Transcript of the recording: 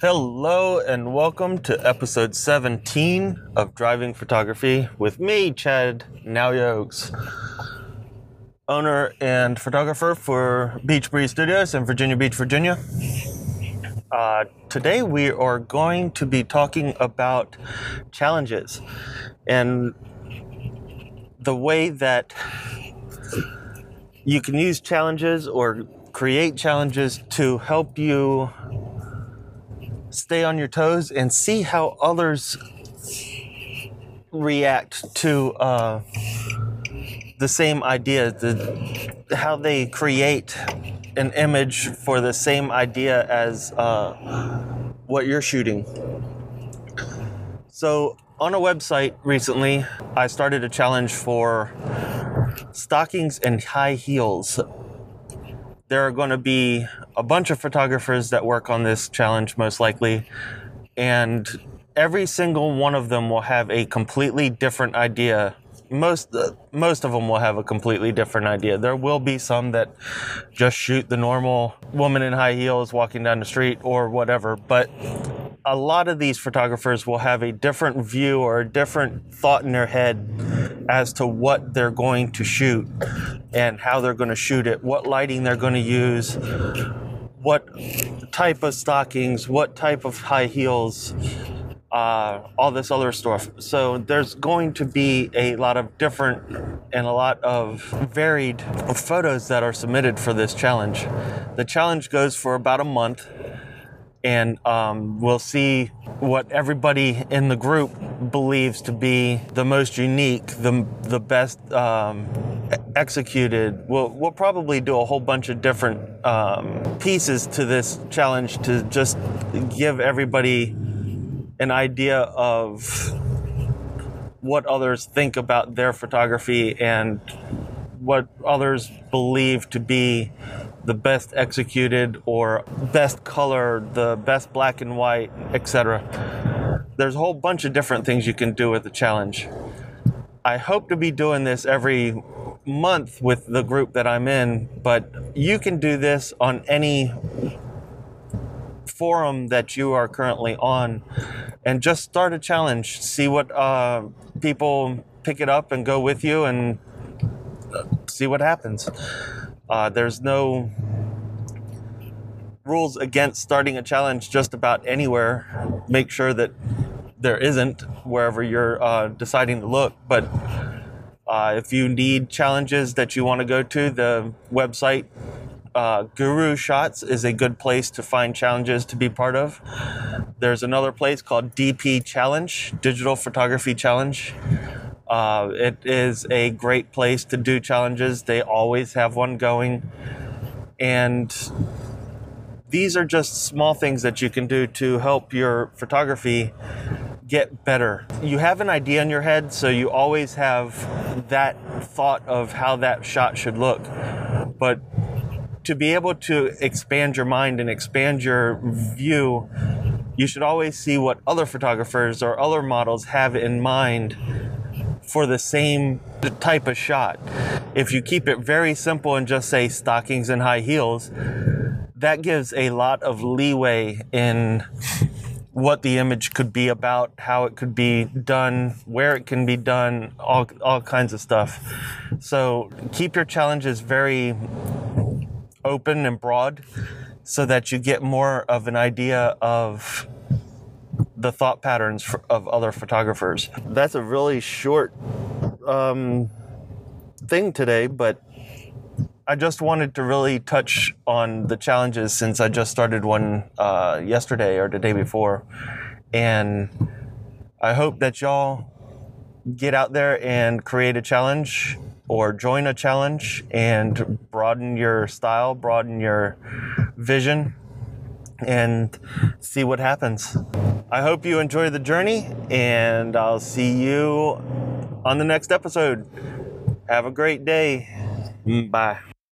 Hello and welcome to episode 17 of Driving Photography with me, Chad Nauyokes, owner and photographer for Beach Breeze Studios in Virginia Beach, Virginia. Uh, today we are going to be talking about challenges and the way that you can use challenges or create challenges to help you stay on your toes and see how others react to uh, the same idea, the, how they create an image for the same idea as uh, what you're shooting. So, on a website recently, I started a challenge for stockings and high heels there are going to be a bunch of photographers that work on this challenge, most likely, and every single one of them will have a completely different idea. Most uh, most of them will have a completely different idea. There will be some that just shoot the normal woman in high heels walking down the street or whatever, but a lot of these photographers will have a different view or a different thought in their head as to what they're going to shoot and how they're going to shoot it, what lighting they're going to use, what type of stockings, what type of high heels, uh, all this other stuff. So there's going to be a lot of different and a lot of varied photos that are submitted for this challenge. The challenge goes for about a month and um, we'll see what everybody in the group believes to be the most unique, the the best um, executed. We'll we'll probably do a whole bunch of different um, pieces to this challenge to just give everybody an idea of what others think about their photography and what others believe to be the best executed or best color, the best black and white, etc. There's a whole bunch of different things you can do with the challenge. I hope to be doing this every month with the group that I'm in, but you can do this on any forum that you are currently on and just start a challenge. See what uh, people pick it up and go with you and see what happens. Uh, there's no rules against starting a challenge just about anywhere. Make sure that there isn't wherever you're uh, deciding to look. But uh, if you need challenges that you want to go to, the website uh, Guru Shots is a good place to find challenges to be part of. There's another place called DP Challenge, Digital Photography Challenge. Uh, it is a great place to do challenges. They always have one going. And these are just small things that you can do to help your photography get better. You have an idea in your head, so you always have that thought of how that shot should look. But to be able to expand your mind and expand your view, you should always see what other photographers or other models have in mind for the same type of shot. If you keep it very simple and just say stockings and high heels, that gives a lot of leeway in what the image could be about, how it could be done, where it can be done, all, all kinds of stuff. So keep your challenges very open and broad so that you get more of an idea of the thought patterns for, of other photographers. That's a really short um, thing today, but I just wanted to really touch on the challenges since I just started one uh, yesterday or the day before. And I hope that y'all get out there and create a challenge or join a challenge and broaden your style, broaden your vision, and see what happens. I hope you enjoy the journey, and I'll see you on the next episode. Have a great day. Bye.